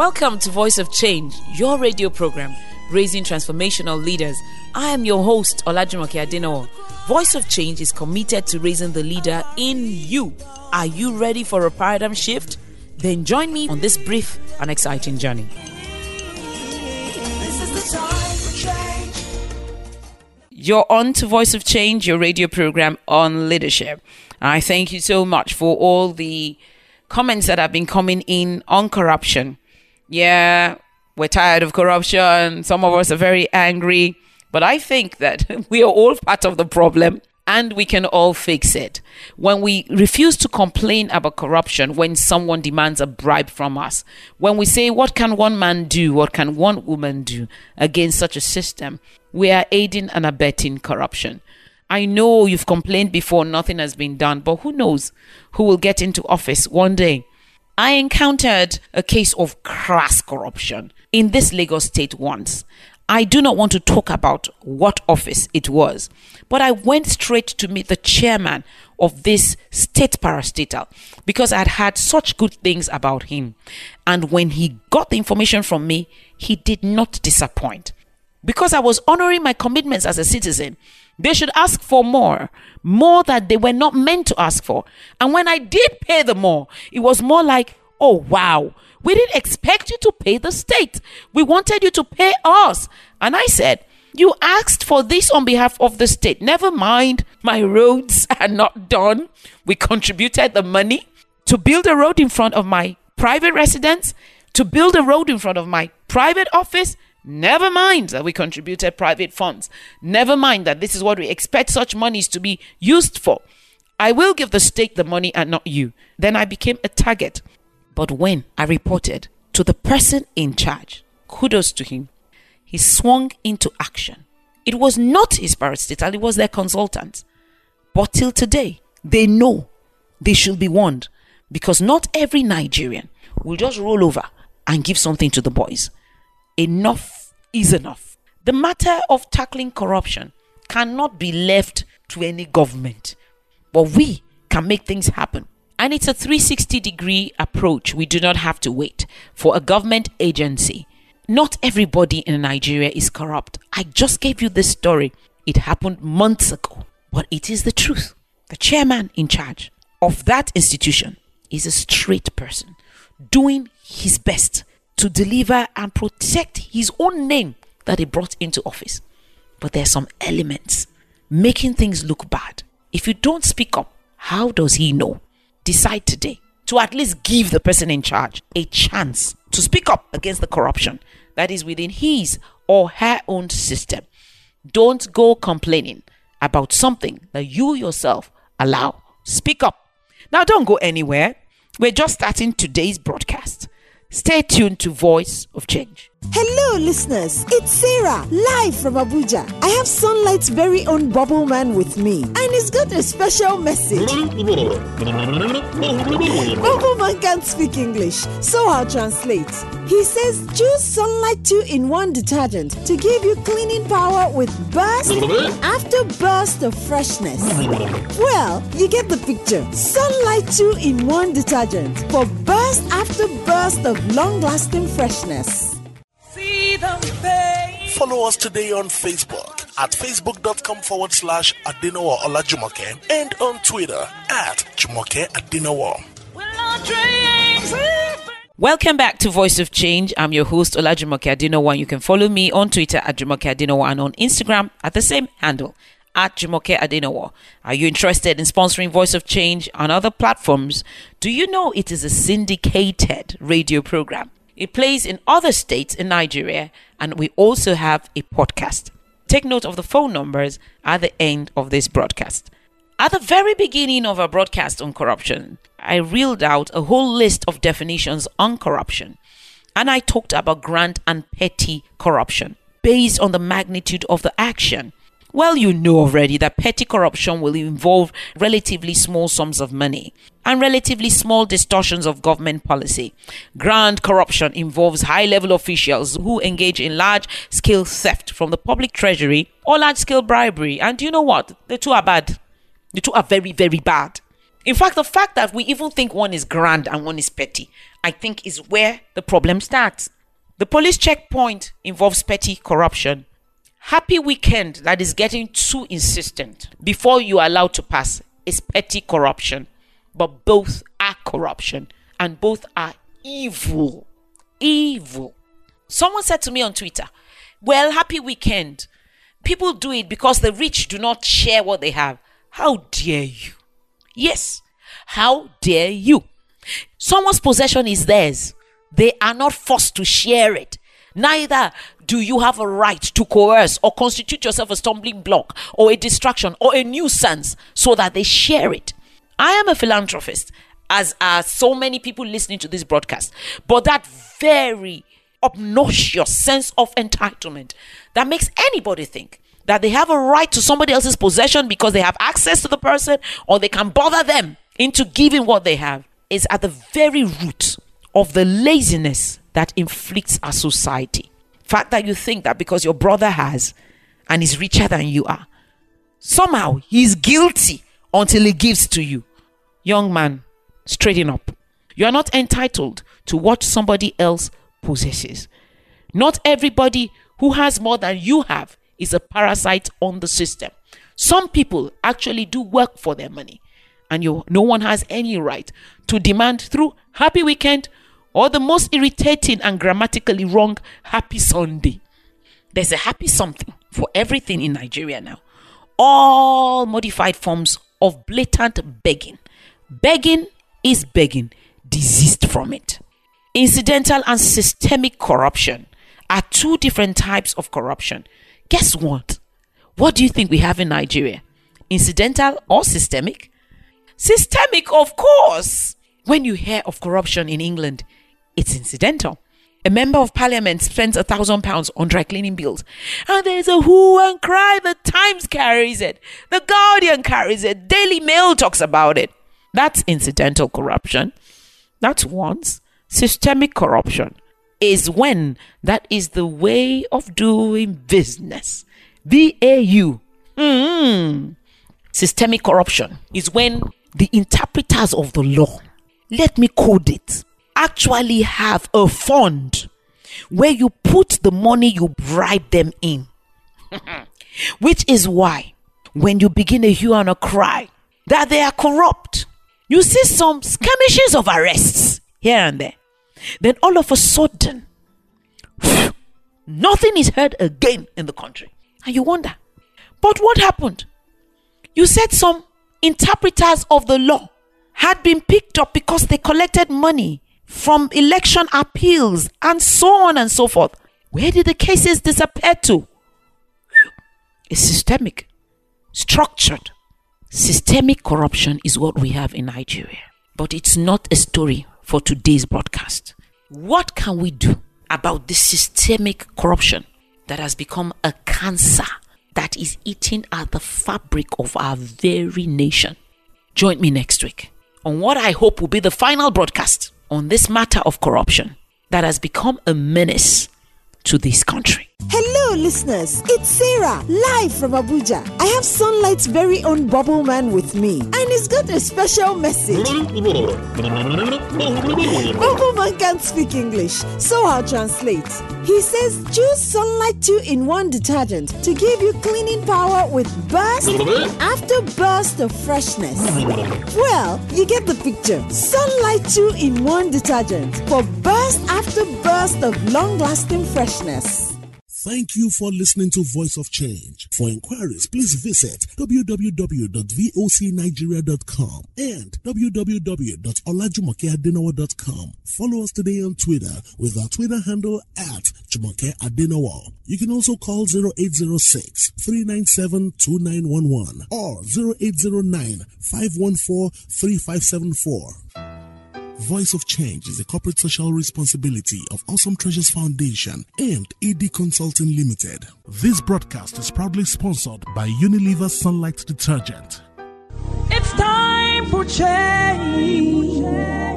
Welcome to Voice of Change, your radio program raising transformational leaders. I am your host, Olajumoke Adeno. Voice of Change is committed to raising the leader in you. Are you ready for a paradigm shift? Then join me on this brief and exciting journey. You're on to Voice of Change, your radio program on leadership. I thank you so much for all the comments that have been coming in on corruption. Yeah, we're tired of corruption. Some of us are very angry. But I think that we are all part of the problem and we can all fix it. When we refuse to complain about corruption when someone demands a bribe from us, when we say, What can one man do? What can one woman do against such a system? We are aiding and abetting corruption. I know you've complained before, nothing has been done, but who knows who will get into office one day. I encountered a case of crass corruption in this Lagos state once. I do not want to talk about what office it was, but I went straight to meet the chairman of this state parastatal because I had heard such good things about him. And when he got the information from me, he did not disappoint. Because I was honoring my commitments as a citizen, they should ask for more, more that they were not meant to ask for. And when I did pay the more, it was more like, oh wow, we didn't expect you to pay the state. We wanted you to pay us. And I said, You asked for this on behalf of the state. Never mind, my roads are not done. We contributed the money to build a road in front of my private residence, to build a road in front of my private office. Never mind that we contributed private funds. Never mind that this is what we expect such monies to be used for. I will give the state the money and not you. Then I became a target. But when I reported to the person in charge, kudos to him, he swung into action. It was not his parastatal, it was their consultant. But till today, they know they should be warned because not every Nigerian will just roll over and give something to the boys. Enough is enough. The matter of tackling corruption cannot be left to any government, but we can make things happen and it's a 360 degree approach. We do not have to wait for a government agency. Not everybody in Nigeria is corrupt. I just gave you this story. It happened months ago, but it is the truth. The chairman in charge of that institution is a straight person doing his best to deliver and protect his own name that he brought into office. But there are some elements making things look bad. If you don't speak up, how does he know? decide today to at least give the person in charge a chance to speak up against the corruption that is within his or her own system. Don't go complaining about something that you yourself allow. Speak up. Now, don't go anywhere. We're just starting today's broadcast. Stay tuned to Voice of Change. Hello, listeners. It's Sarah, live from Abuja. I have Sunlight's very own Bubble Man with me, and he's got a special message. Bubble Man can't speak English, so I'll translate. He says choose Sunlight 2 in 1 detergent to give you cleaning power with burst after burst of freshness. Well, you get the picture. Sunlight 2 in 1 detergent for burst after burst of long lasting freshness. Follow us today on Facebook at facebook.com forward slash Adenowo Olajumoke and on Twitter at Jumoke Adenowo. Welcome back to Voice of Change. I'm your host, Olajumoke Adenowo. You can follow me on Twitter at Jumoke Adenowo and on Instagram at the same handle at Jumoke Adenowo. Are you interested in sponsoring Voice of Change on other platforms? Do you know it is a syndicated radio program? It plays in other states in Nigeria, and we also have a podcast. Take note of the phone numbers at the end of this broadcast. At the very beginning of our broadcast on corruption, I reeled out a whole list of definitions on corruption, and I talked about grand and petty corruption based on the magnitude of the action. Well, you know already that petty corruption will involve relatively small sums of money and relatively small distortions of government policy. Grand corruption involves high level officials who engage in large scale theft from the public treasury or large scale bribery. And you know what? The two are bad. The two are very, very bad. In fact, the fact that we even think one is grand and one is petty, I think is where the problem starts. The police checkpoint involves petty corruption. Happy weekend that is getting too insistent before you are allowed to pass is petty corruption. But both are corruption and both are evil. Evil. Someone said to me on Twitter, Well, happy weekend. People do it because the rich do not share what they have. How dare you? Yes, how dare you? Someone's possession is theirs. They are not forced to share it. Neither do you have a right to coerce or constitute yourself a stumbling block or a distraction or a nuisance so that they share it. I am a philanthropist, as are so many people listening to this broadcast. But that very obnoxious sense of entitlement that makes anybody think that they have a right to somebody else's possession because they have access to the person or they can bother them into giving what they have is at the very root of the laziness that inflicts our society. Fact that you think that because your brother has and is richer than you are, somehow he's guilty until he gives to you. Young man, straighten up. You are not entitled to what somebody else possesses. Not everybody who has more than you have is a parasite on the system. Some people actually do work for their money, and you, no one has any right to demand through happy weekend or the most irritating and grammatically wrong happy Sunday. There's a happy something for everything in Nigeria now. All modified forms of blatant begging. Begging is begging, desist from it. Incidental and systemic corruption are two different types of corruption. Guess what? What do you think we have in Nigeria? Incidental or systemic? Systemic, of course. When you hear of corruption in England, it's incidental. A member of parliament spends a thousand pounds on dry cleaning bills. And there's a who and cry. The Times carries it. The Guardian carries it. Daily Mail talks about it. That's incidental corruption. That's once. Systemic corruption is when that is the way of doing business. BAU. Mm. Systemic corruption is when the interpreters of the law, let me code it, actually have a fund where you put the money you bribe them in. Which is why when you begin a hue and a cry that they are corrupt, you see some skirmishes of arrests here and there. Then all of a sudden, nothing is heard again in the country. And you wonder, but what happened? You said some interpreters of the law had been picked up because they collected money from election appeals and so on and so forth. Where did the cases disappear to? It's systemic, structured. Systemic corruption is what we have in Nigeria. But it's not a story for today's broadcast. What can we do about this systemic corruption that has become a cancer that is eating at the fabric of our very nation? Join me next week on what I hope will be the final broadcast on this matter of corruption that has become a menace to this country. Hello, listeners. It's Sarah, live from Abuja. I have Sunlight's very own Bubble Man with me, and he's got a special message. Bubble Man can't speak English, so I'll translate. He says choose Sunlight 2 in 1 detergent to give you cleaning power with burst after burst of freshness. Well, you get the picture. Sunlight 2 in 1 detergent for burst after burst of long lasting freshness. Thank you for listening to Voice of Change. For inquiries, please visit www.vocnigeria.com and www.olajumokeadenowo.com. Follow us today on Twitter with our Twitter handle at Jumoke. You can also call 0806 397 2911 or 0809 514 3574. Voice of Change is a corporate social responsibility of Awesome Treasures Foundation and ED Consulting Limited. This broadcast is proudly sponsored by Unilever Sunlight Detergent. It's time for change.